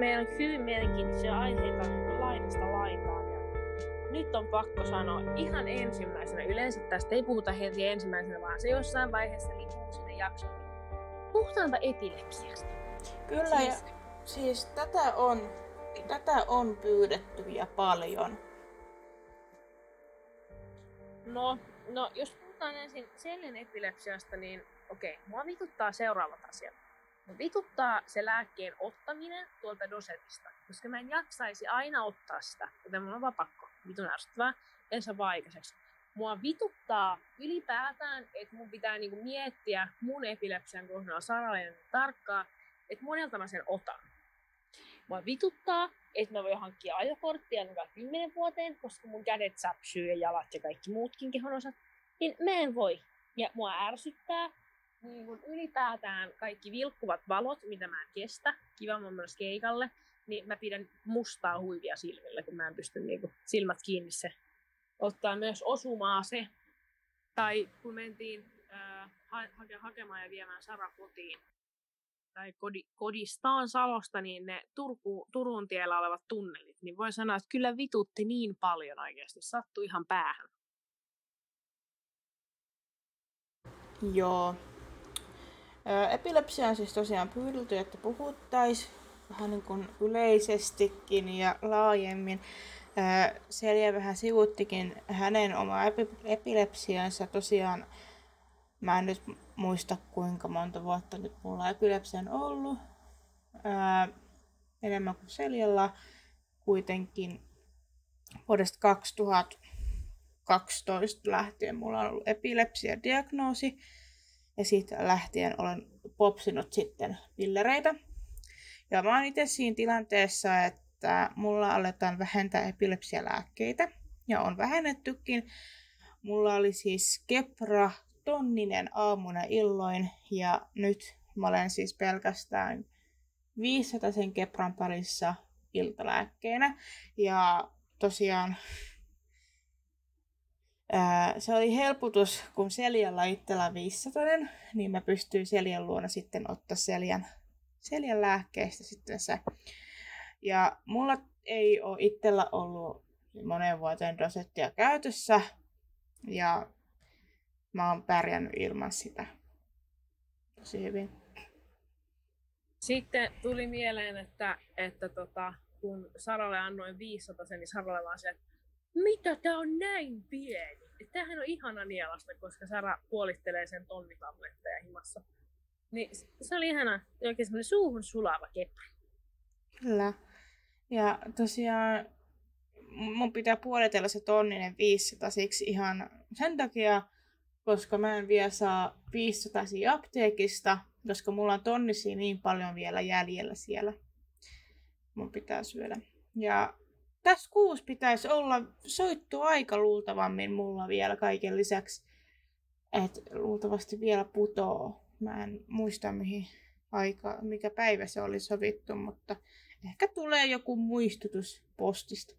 meillä on hyvin mielenkiintoisia aiheita laidasta laitaan. Ja nyt on pakko sanoa ihan ensimmäisenä, yleensä tästä ei puhuta heti ensimmäisenä, vaan se jossain vaiheessa liikkuu sinne jaksoon. Puhutaanpa epilepsiasta. Kyllä, siis... ja siis tätä on, tätä on pyydetty ja paljon. No, no jos puhutaan ensin selin epilepsiasta, niin okei, mua vituttaa seuraavat asiat. Vituttaa se lääkkeen ottaminen tuolta dosetista, koska mä en jaksaisi aina ottaa sitä, joten mulla on vaan pakko. Vitun ärsyttävää, en saa vaikaiseksi. Mua vituttaa ylipäätään, että mun pitää niinku miettiä mun epilepsian kohdalla sarallinen tarkkaa, että monelta mä sen otan. Mua vituttaa, että mä voin hankkia ajokorttia ainakaan 10 vuoteen, koska mun kädet säpsyy ja jalat ja kaikki muutkin kehonosat. Niin mä en voi. Ja mua ärsyttää, niin kun ylipäätään kaikki vilkkuvat valot, mitä mä en kestä, kiva mä myös keikalle, niin mä pidän mustaa huivia silmillä, kun mä en pysty niin kuin, silmät kiinni se ottaa myös osumaa se. Tai kun mentiin äh, hake, hakemaan ja viemään Sara kotiin, tai kodi, kodistaan Salosta, niin ne Turku, Turun tiellä olevat tunnelit, niin voi sanoa, että kyllä vitutti niin paljon oikeasti. Sattui ihan päähän. Joo, Epilepsia on siis tosiaan pyydelty, että puhuttaisiin vähän niin kuin yleisestikin ja laajemmin. Selja vähän sivuttikin hänen oma epilepsiansa. Tosiaan mä en nyt muista kuinka monta vuotta nyt mulla epilepsia on ollut. enemmän kuin Seljalla. Kuitenkin vuodesta 2012 lähtien mulla on ollut epilepsia-diagnoosi ja siitä lähtien olen popsinut sitten pillereitä. Ja mä oon itse siinä tilanteessa, että mulla aletaan vähentää epilepsialääkkeitä. Ja on vähennettykin. Mulla oli siis Kepra tonninen aamuna illoin ja nyt mä olen siis pelkästään 500 sen Kepran parissa iltalääkkeenä. Ja tosiaan se oli helpotus, kun Seljalla itsellä 500, niin mä pystyin Seljan luona sitten ottaa Seljan, Seljan lääkkeistä sitten se. Ja mulla ei ole itsellä ollut monen vuoteen dosettia käytössä, ja mä oon pärjännyt ilman sitä tosi hyvin. Sitten tuli mieleen, että, että tota, kun Saralle annoin 500, niin Saralle vaan se, että mitä tää on näin pieni? Tämähän on ihana nielasta, koska Sara puolittelee sen tonnitabletteja himassa. Niin se oli ihana, oikein semmoinen suuhun sulava kepri. Kyllä. Ja tosiaan mun pitää puolitella se tonninen 500 siksi ihan sen takia, koska mä en vielä saa 500 apteekista, koska mulla on tonnisia niin paljon vielä jäljellä siellä. Mun pitää syödä. Ja tässä kuussa pitäisi olla soittu aika luultavammin mulla vielä kaiken lisäksi. Että luultavasti vielä putoo. Mä en muista mihin aika, mikä päivä se oli sovittu, mutta ehkä tulee joku muistutus postista.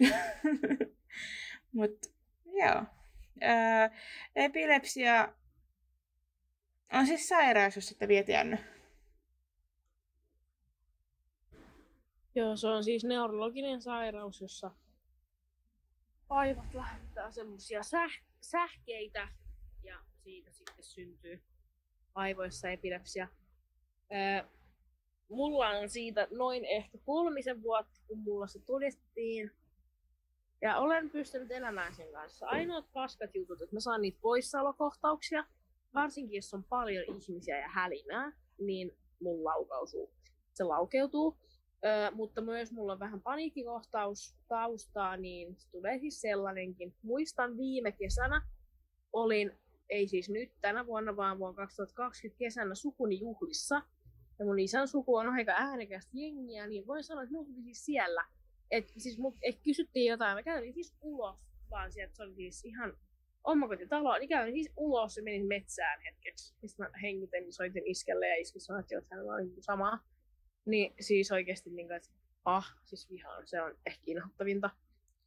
mutta joo. Ää, epilepsia on siis sairaus, jos sitä viet Joo, se on siis neurologinen sairaus, jossa aivot lähettää semmoisia säh- sähkeitä ja siitä sitten syntyy aivoissa epilepsia. Öö, mulla on siitä noin ehkä kolmisen vuotta, kun mulla se todettiin. Ja olen pystynyt elämään sen kanssa. Ainoat paskat jutut, että mä saan niitä poissaolokohtauksia, varsinkin jos on paljon ihmisiä ja hälinää, niin mun laukautuu. Se laukeutuu. Ö, mutta myös mulla on vähän paniikkikohtaus taustaa, niin tulee siis sellainenkin. Muistan viime kesänä olin, ei siis nyt tänä vuonna, vaan vuonna 2020 kesänä sukuni juhlissa. Ja mun isän suku on aika äänekästä jengiä, niin voin sanoa, että mut oli siis siellä. Et siis mut et kysyttiin jotain, mä kävin siis ulos, vaan sieltä se oli siis ihan omakotitalo, niin kävin siis ulos ja menin metsään hetkeksi. Sitten mä hengitän, niin soitin iskelle ja iski sanoi, että hänellä oli niinku sama niin siis oikeasti, niin kuin, että ah, siis vihaan, se on ehkä inhottavinta.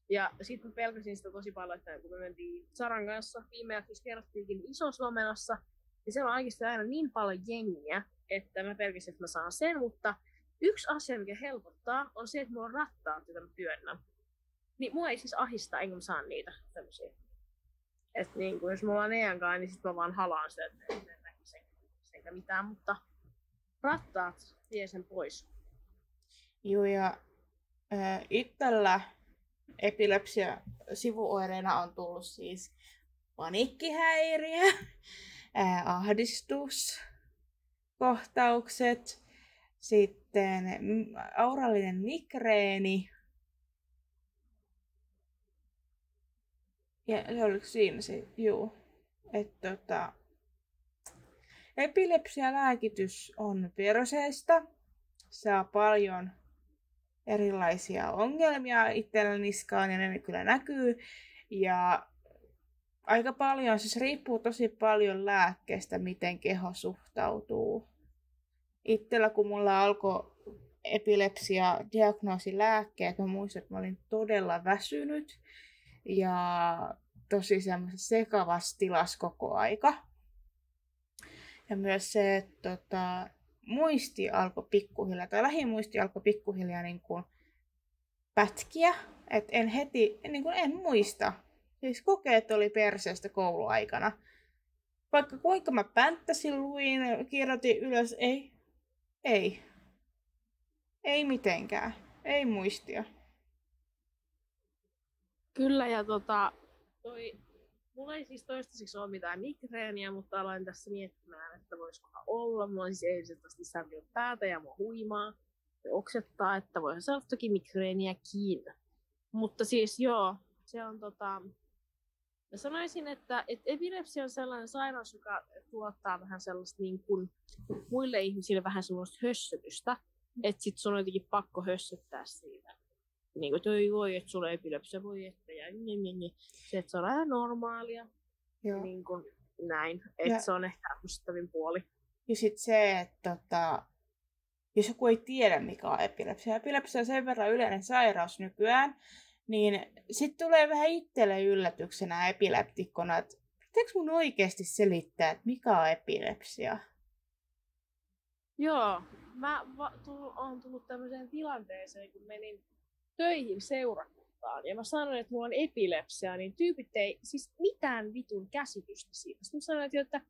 Ja sitten mä pelkäsin sitä tosi paljon, että kun me mentiin Saran kanssa viimeksi kerrottiinkin isossa omenassa, niin siellä on oikeasti aina niin paljon jengiä, että mä pelkäsin, että mä saan sen, mutta yksi asia, mikä helpottaa, on se, että mulla on rattaat, joita mä työnnän. Niin mua ei siis ahista, enkä mä saa niitä tämmöisiä. Että niin kuin, jos mulla on kanssa, niin sit mä vaan halaan sitä, että en näkisi sen, senkä mitään, mutta rattaat vie sen pois. Joo, ja äh, itsellä epilepsia sivuoireena on tullut siis paniikkihäiriö, äh, ahdistus, kohtaukset, sitten aurallinen migreeni. Ja se oliko siinä se, juu. Että tota, epilepsialääkitys on perseestä. Saa paljon erilaisia ongelmia itsellä niskaan ja ne kyllä näkyy. Ja aika paljon, siis riippuu tosi paljon lääkkeestä, miten keho suhtautuu. Itsellä kun mulla alkoi epilepsia diagnoosilääkkeet, mä muistan, että mä olin todella väsynyt ja tosi semmoisessa sekavassa tilassa koko aika. Ja myös se, että tota, muisti alkoi pikkuhiljaa, tai lähimuisti alkoi pikkuhiljaa niin kuin pätkiä. Että en heti, niin kuin en muista. Siis kokeet oli perseestä kouluaikana. Vaikka kuinka mä pänttäsin, luin, kirjoitin ylös, ei, ei. Ei mitenkään. Ei muistia. Kyllä, ja tota, toi, mulla ei siis toistaiseksi ole mitään migreeniä, mutta aloin tässä miettimään, että voisikohan olla. Mulla on siis eiliset asti särkynyt päätä ja mua huimaa. Se oksettaa, että voihan olla toki migreeniäkin. Mutta siis joo, se on tota... Mä sanoisin, että, että epilepsia on sellainen sairaus, joka tuottaa vähän sellaista niin kuin muille ihmisille vähän sellaista hössötystä. Että sit sun on jotenkin pakko hössöttää siitä niin kuin, ei voi, että sulla epilepsia, voi että, ja niin, niin, niin. Se, että se on ihan normaalia, Joo. niin kuin näin, että ja, se on ehkä ärsyttävin puoli. Ja sitten se, että tota, jos joku ei tiedä, mikä on epilepsia, epilepsia on sen verran yleinen sairaus nykyään, niin sitten tulee vähän itselle yllätyksenä epileptikkona, että pitääkö mun oikeasti selittää, että mikä on epilepsia? Joo, mä va- tullut, on tullut tämmöiseen tilanteeseen, kun menin töihin seurakuntaan ja mä sanoin, että mulla on epilepsia, niin tyypit ei siis mitään vitun käsitystä siitä. Sitten mä sanoin, että,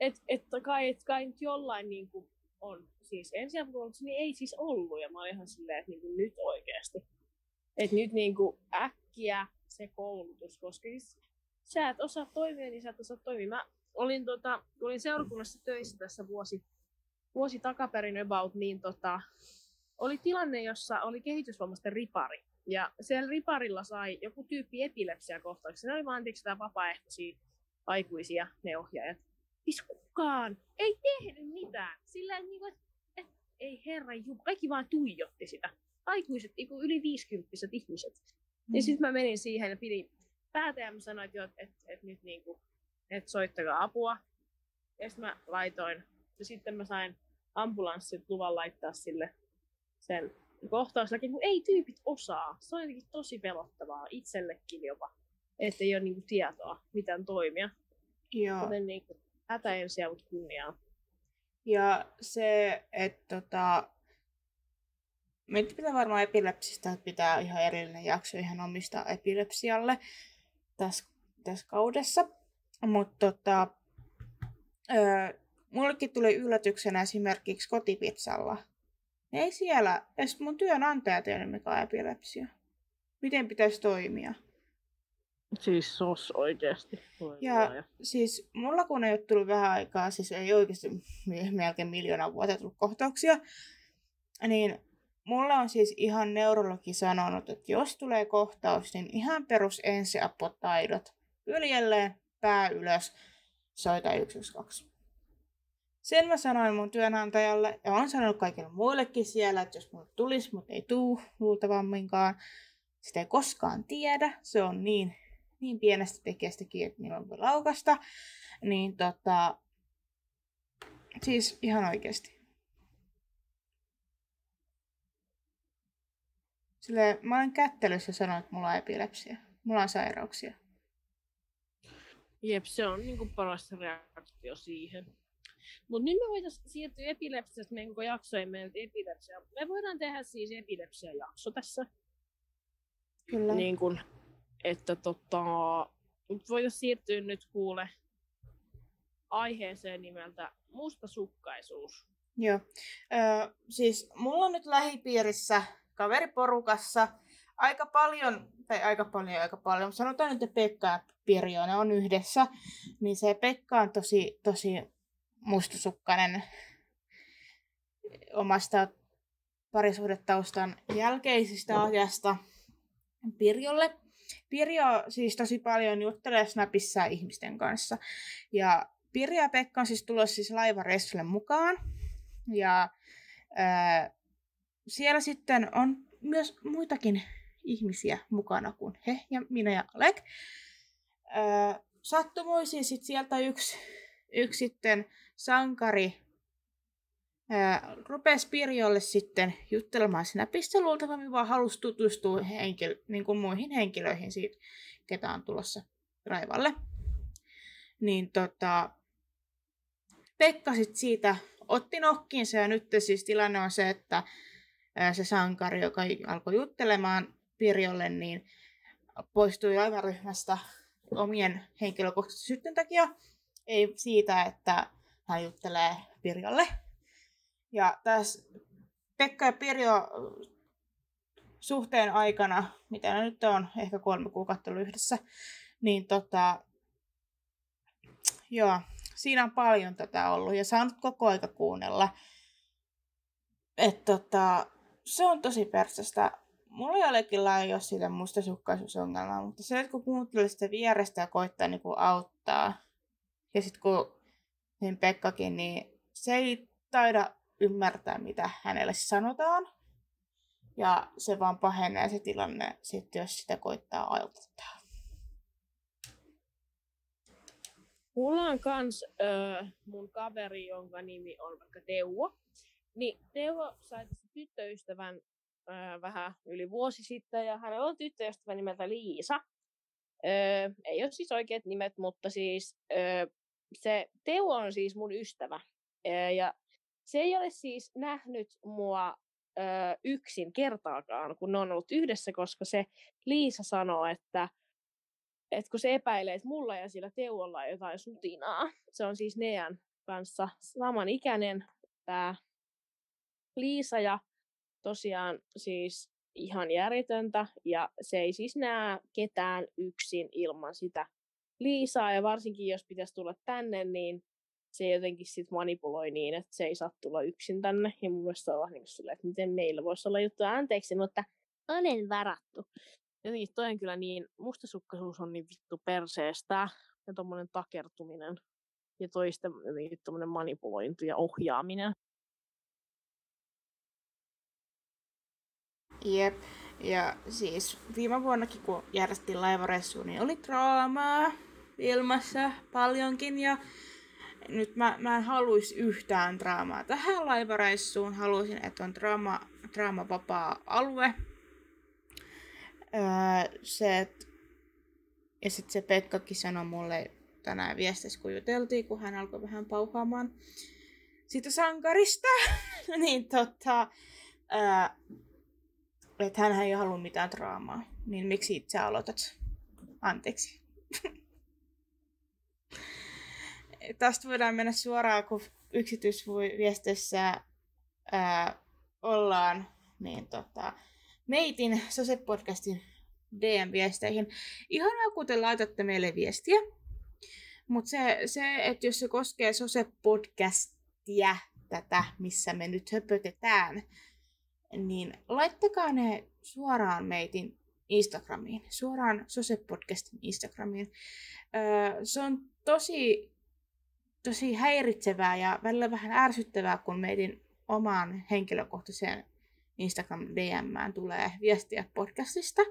että, että, kai, että kai nyt jollain niin kuin on siis ensiapukoulutus, niin ei siis ollut. Ja mä olin ihan silleen, että niin kuin nyt oikeasti. Että nyt niin kuin äkkiä se koulutus, koska siis sä et osaa toimia, niin sä et osaa toimia. Mä olin, tota, olin seurakunnassa töissä tässä vuosi, vuosi takaperin about, niin tota, oli tilanne, jossa oli kehitysvammaisten ripari. Ja siellä riparilla sai joku tyyppi epilepsia kohtauksia. Ne oli vaan tämä vapaaehtoisia aikuisia, ne ohjaajat. Siis kukaan ei tehnyt mitään. Sillä niin kuin, et, ei herra jumala, kaikki vaan tuijotti sitä. Aikuiset, niin yli 50 ihmiset. Mm. Ja sitten mä menin siihen ja pidin päätä ja mä sanoin, että, että, että, että nyt niin kuin, että soittakaa apua. Ja sitten mä laitoin, ja sitten mä sain ambulanssit luvan laittaa sille sen kohtauslakin, kun ei tyypit osaa. Se on jotenkin tosi pelottavaa itsellekin jopa, että ei ole niinku tietoa, miten toimia. Joo. Joten niinku, hätä ensiä, mutta kunniaa. Ja se, että tota, meitä pitää varmaan epilepsistä, että pitää ihan erillinen jakso ihan omista epilepsialle tässä, tässä kaudessa. Mutta tota, öö, mullekin tuli yllätyksenä esimerkiksi kotipizzalla ei siellä edes mun työnantaja tiennyt, mikä on epilepsia. Miten pitäisi toimia? Siis sos oikeasti. Ja, ja siis mulla kun ei ole tullut vähän aikaa, siis ei oikeasti melkein miljoona vuotta tullut kohtauksia, niin mulla on siis ihan neurologi sanonut, että jos tulee kohtaus, niin ihan perus ensiaputaidot. Yljelleen, pää ylös, soita 112. Sen mä sanoin mun työnantajalle ja on sanonut kaikille muillekin siellä, että jos mulle tulisi, mutta ei tuu luultavamminkaan, sitä ei koskaan tiedä. Se on niin, niin pienestä tekijästäkin, että milloin voi laukasta. Niin tota, siis ihan oikeasti. Sille mä olen kättelyssä sanonut, että mulla on epilepsia. Mulla on sairauksia. Jep, se on niinku paras reaktio siihen. Mutta nyt me voitaisiin siirtyä epilepsiasta meidän koko jaksoihin meiltä epilepsia. Me voidaan tehdä siis epilepsia-jakso tässä. Kyllä. Niin kun, että tota, voitaisiin siirtyä nyt kuule aiheeseen nimeltä mustasukkaisuus. Joo. Ö, siis mulla on nyt lähipiirissä kaveriporukassa aika paljon, tai aika paljon, aika paljon, sanotaan nyt, että Pekka ja Pirjo, ne on yhdessä, niin se Pekka on tosi, tosi mustasukkainen omasta parisuhdetaustan jälkeisistä ajasta Pirjolle. Pirjo siis tosi paljon juttelee Snapissa ihmisten kanssa. Ja Pirjo ja Pekka on siis tulossa siis laivareissulle mukaan. Ja ää, siellä sitten on myös muitakin ihmisiä mukana kuin he ja minä ja Alek. Sattumoisin sitten sieltä yksi, yksi sitten sankari ää, rupesi Pirjolle sitten juttelemaan Snapissa luultavasti vaan halusi tutustua henkilö, niin kuin muihin henkilöihin siitä, ketä on tulossa raivalle. Niin tota, Pekka sitten siitä otti nokkiinsa ja nyt siis tilanne on se, että se sankari, joka alkoi juttelemaan Pirjolle, niin poistui aivaryhmästä omien henkilökohtaisten sytten takia. Ei siitä, että hän juttelee Pirjolle. Ja tässä Pekka ja Pirjo suhteen aikana, mitä ne nyt on, ehkä kolme kuukautta yhdessä, niin tota, joo, siinä on paljon tätä ollut ja saanut koko aika kuunnella. Et tota, se on tosi persästä. Mulla ei ole siitä mustasukkaisuusongelmaa, mutta se, että kun kuuntelee sitä vierestä ja koittaa niin kuin auttaa, ja sitten kun niin Pekkakin, niin se ei taida ymmärtää, mitä hänelle sanotaan. Ja se vaan pahenee se tilanne sitten, jos sitä koittaa auttaa. Mulla on kans öö, mun kaveri, jonka nimi on vaikka Teuvo. Niin Teuvo sai tyttöystävän öö, vähän yli vuosi sitten ja hänellä on tyttöystävä nimeltä Liisa. Öö, ei ole siis oikeat nimet, mutta siis öö, se Teuvo on siis mun ystävä. Ja se ei ole siis nähnyt mua öö, yksin kertaakaan, kun ne on ollut yhdessä, koska se Liisa sanoo, että että kun se epäilee, että mulla ja sillä Teuolla on jotain sutinaa. Se on siis Nean kanssa samanikäinen tämä Liisa ja tosiaan siis ihan järjetöntä ja se ei siis näe ketään yksin ilman sitä Liisaa ja varsinkin jos pitäisi tulla tänne, niin se jotenkin sit manipuloi niin, että se ei saa tulla yksin tänne. Ja mun mielestä on niin sillä, että miten meillä voisi olla juttuja anteeksi, mutta olen varattu jotenkin toi on kyllä niin, mustasukkaisuus on niin vittu perseestä ja tommonen takertuminen ja toisten jotenkin tommonen manipulointi ja ohjaaminen. Jep. Ja siis viime vuonnakin, kun järjestettiin laivareissu, niin oli draamaa ilmassa paljonkin. Ja nyt mä, mä en haluaisi yhtään draamaa tähän laivareissuun. Haluaisin, että on draama, draamavapaa alue Öö, se, et, ja sitten se Pekkakin sanoi mulle tänään viestissä, kun juteltiin, kun hän alkoi vähän pauhaamaan siitä sankarista, niin tota, öö, että hän ei halua mitään draamaa, niin miksi itse aloitat? Anteeksi. Tästä voidaan mennä suoraan, kun yksityisviestissä ää, ollaan, niin tota, meitin Sose-podcastin DM-viesteihin. Ihan kun te laitatte meille viestiä. Mutta se, se, että jos se koskee Sose-podcastia, tätä, missä me nyt höpötetään, niin laittakaa ne suoraan meitin Instagramiin, suoraan Sose-podcastin Instagramiin. Öö, se on tosi, tosi häiritsevää ja välillä vähän ärsyttävää, kun meitin omaan henkilökohtaiseen Instagram DM tulee viestiä podcastista.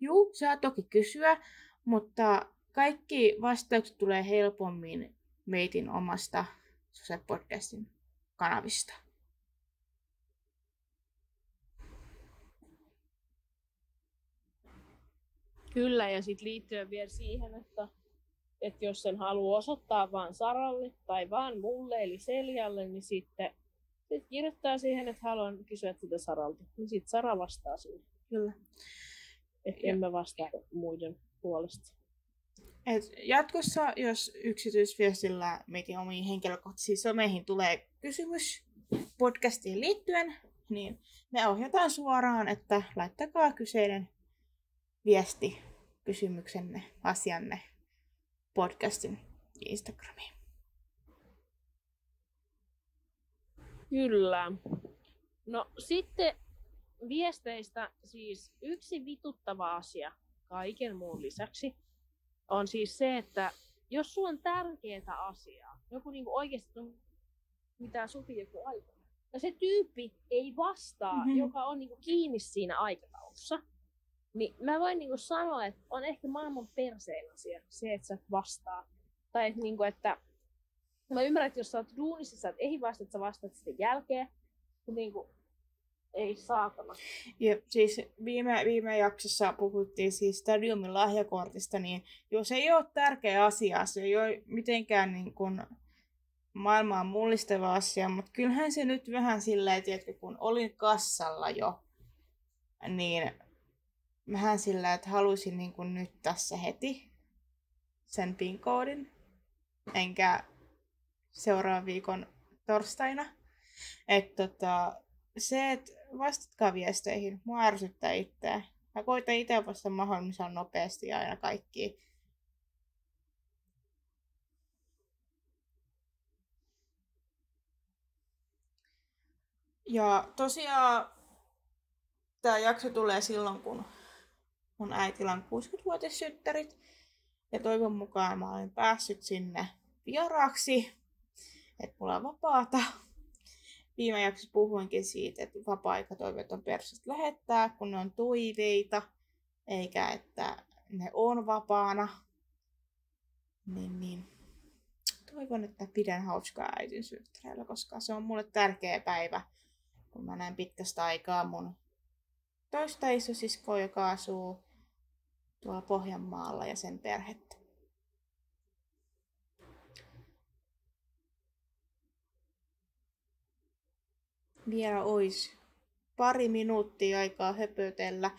Juu, saa toki kysyä, mutta kaikki vastaukset tulee helpommin meitin omasta podcastin kanavista. Kyllä, ja sitten liittyen vielä siihen, että että jos sen haluaa osoittaa vaan Saralle tai vaan mulle eli Seljalle, niin sitten sit kirjoittaa siihen, että haluan kysyä sitä Saralta. Niin sitten Sara vastaa siihen. Kyllä. Että Ja- emme vastaa muiden puolesta. Et jatkossa, jos yksityisviestillä meidän omiin henkilökohtaisiin someihin tulee kysymys podcastiin liittyen, niin me ohjataan suoraan, että laittakaa kyseinen viesti, kysymyksenne, asianne podcastin Instagramiin. Kyllä. No sitten viesteistä siis yksi vituttava asia kaiken muun lisäksi on siis se, että jos sulla on tärkeää asiaa, joku niinku oikeasti on mitään sopii joku aika, ja se tyyppi ei vastaa, Mhm. mm-hmm. joka on niinku kiinni siinä aikataulussa, niin mä voin niinku sanoa, että on ehkä maailman persein asia se, että sä et vastaa. Tai että, niinku, että mä ymmärrän, että jos sä oot duunissa, sä et ehdi vastata, että sä vastaat sitten jälkeen. Mutta niinku, ei saatana. Ja siis viime, viime jaksossa puhuttiin siis Stadiumin lahjakortista, niin jos ei ole tärkeä asia, se ei ole mitenkään niin kuin maailmaa mullistava asia, mutta kyllähän se nyt vähän silleen, tiedätkö, kun olin kassalla jo, niin vähän sillä, että halusin niin kuin nyt tässä heti sen PIN-koodin, enkä seuraavan viikon torstaina. Että tota, se, että vastatkaa viesteihin, mua ärsyttää itseä. Mä koitan itse vastata mahdollisimman nopeasti aina kaikki. Ja tosiaan tämä jakso tulee silloin, kun mun äitillä on 60-vuotissynttärit. Ja toivon mukaan mä olen päässyt sinne vieraaksi, että mulla on vapaata. Viime jaksossa puhuinkin siitä, että vapaa-aikatoiveet on persoista lähettää, kun ne on toiveita, eikä että ne on vapaana. Niin, niin. Toivon, että pidän hauskaa äitin synttäreillä, koska se on mulle tärkeä päivä, kun mä näen pitkästä aikaa mun toista isosiskoa, joka asuu tuolla Pohjanmaalla ja sen perhettä. Vielä olisi pari minuuttia aikaa höpötellä.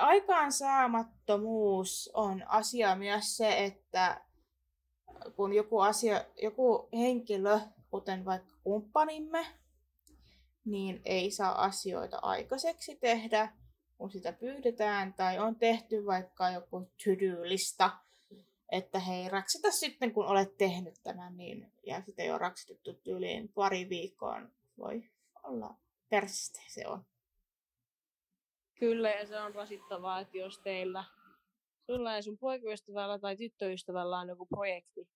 Aikaansaamattomuus on asia myös se, että kun joku asia, joku henkilö, kuten vaikka kumppanimme, niin ei saa asioita aikaiseksi tehdä, kun sitä pyydetään, tai on tehty vaikka joku to-do-lista, että hei, raksita sitten, kun olet tehnyt tämän, niin, ja sitä ei ole raksitettu tyyliin pari viikkoon, voi olla persistä se on. Kyllä, ja se on rasittavaa, että jos teillä, sulla ja sun poikaystävällä tai tyttöystävällä on joku projekti,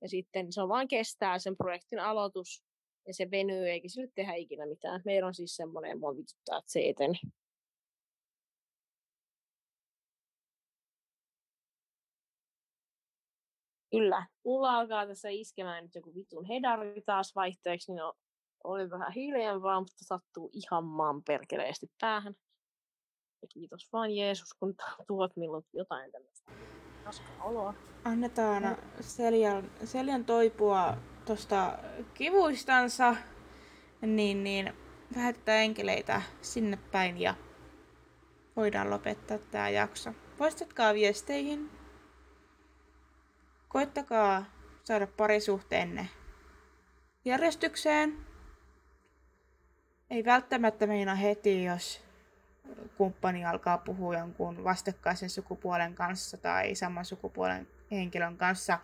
ja sitten se on vaan kestää sen projektin aloitus, ja se venyy, eikä sille tehdä ikinä mitään. Meillä on siis semmoinen, mua vituttaa, että se eteni. Kyllä. Mulla alkaa tässä iskemään nyt joku vitun hedari taas vaihteeksi, niin oli vähän hiljempaa, mutta sattuu ihan maan perkeleesti päähän. Ja kiitos vaan Jeesus, kun tuot minulle jotain tämmöistä paskaa oloa. Annetaan Seljan, Seljan toipua tuosta kivuistansa, niin, niin lähetetään enkeleitä sinne päin ja voidaan lopettaa tämä jakso. Poistatkaa viesteihin. Koittakaa saada parisuhteenne järjestykseen. Ei välttämättä meina heti, jos kumppani alkaa puhua jonkun vastakkaisen sukupuolen kanssa tai saman sukupuolen henkilön kanssa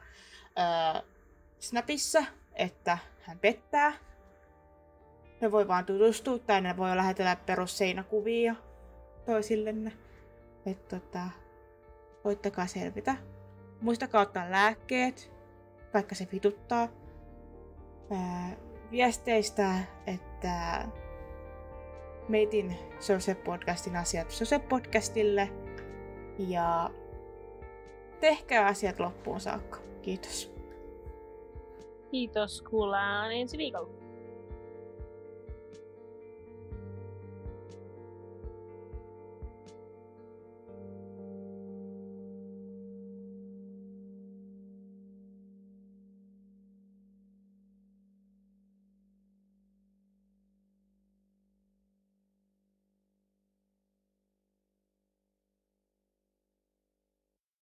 öö, Snapissa, että hän pettää. Ne voi vaan tutustua tai ne voi lähetellä perusseinäkuvia toisillenne. Että tota, voittakaa selvitä. Muistakaa ottaa lääkkeet, vaikka se vituttaa. Öö, viesteistä, että meitin Sose-podcastin asiat Sose-podcastille. Ja tehkää asiat loppuun saakka. Kiitos. Kiitos, kuullaan ensi viikolla.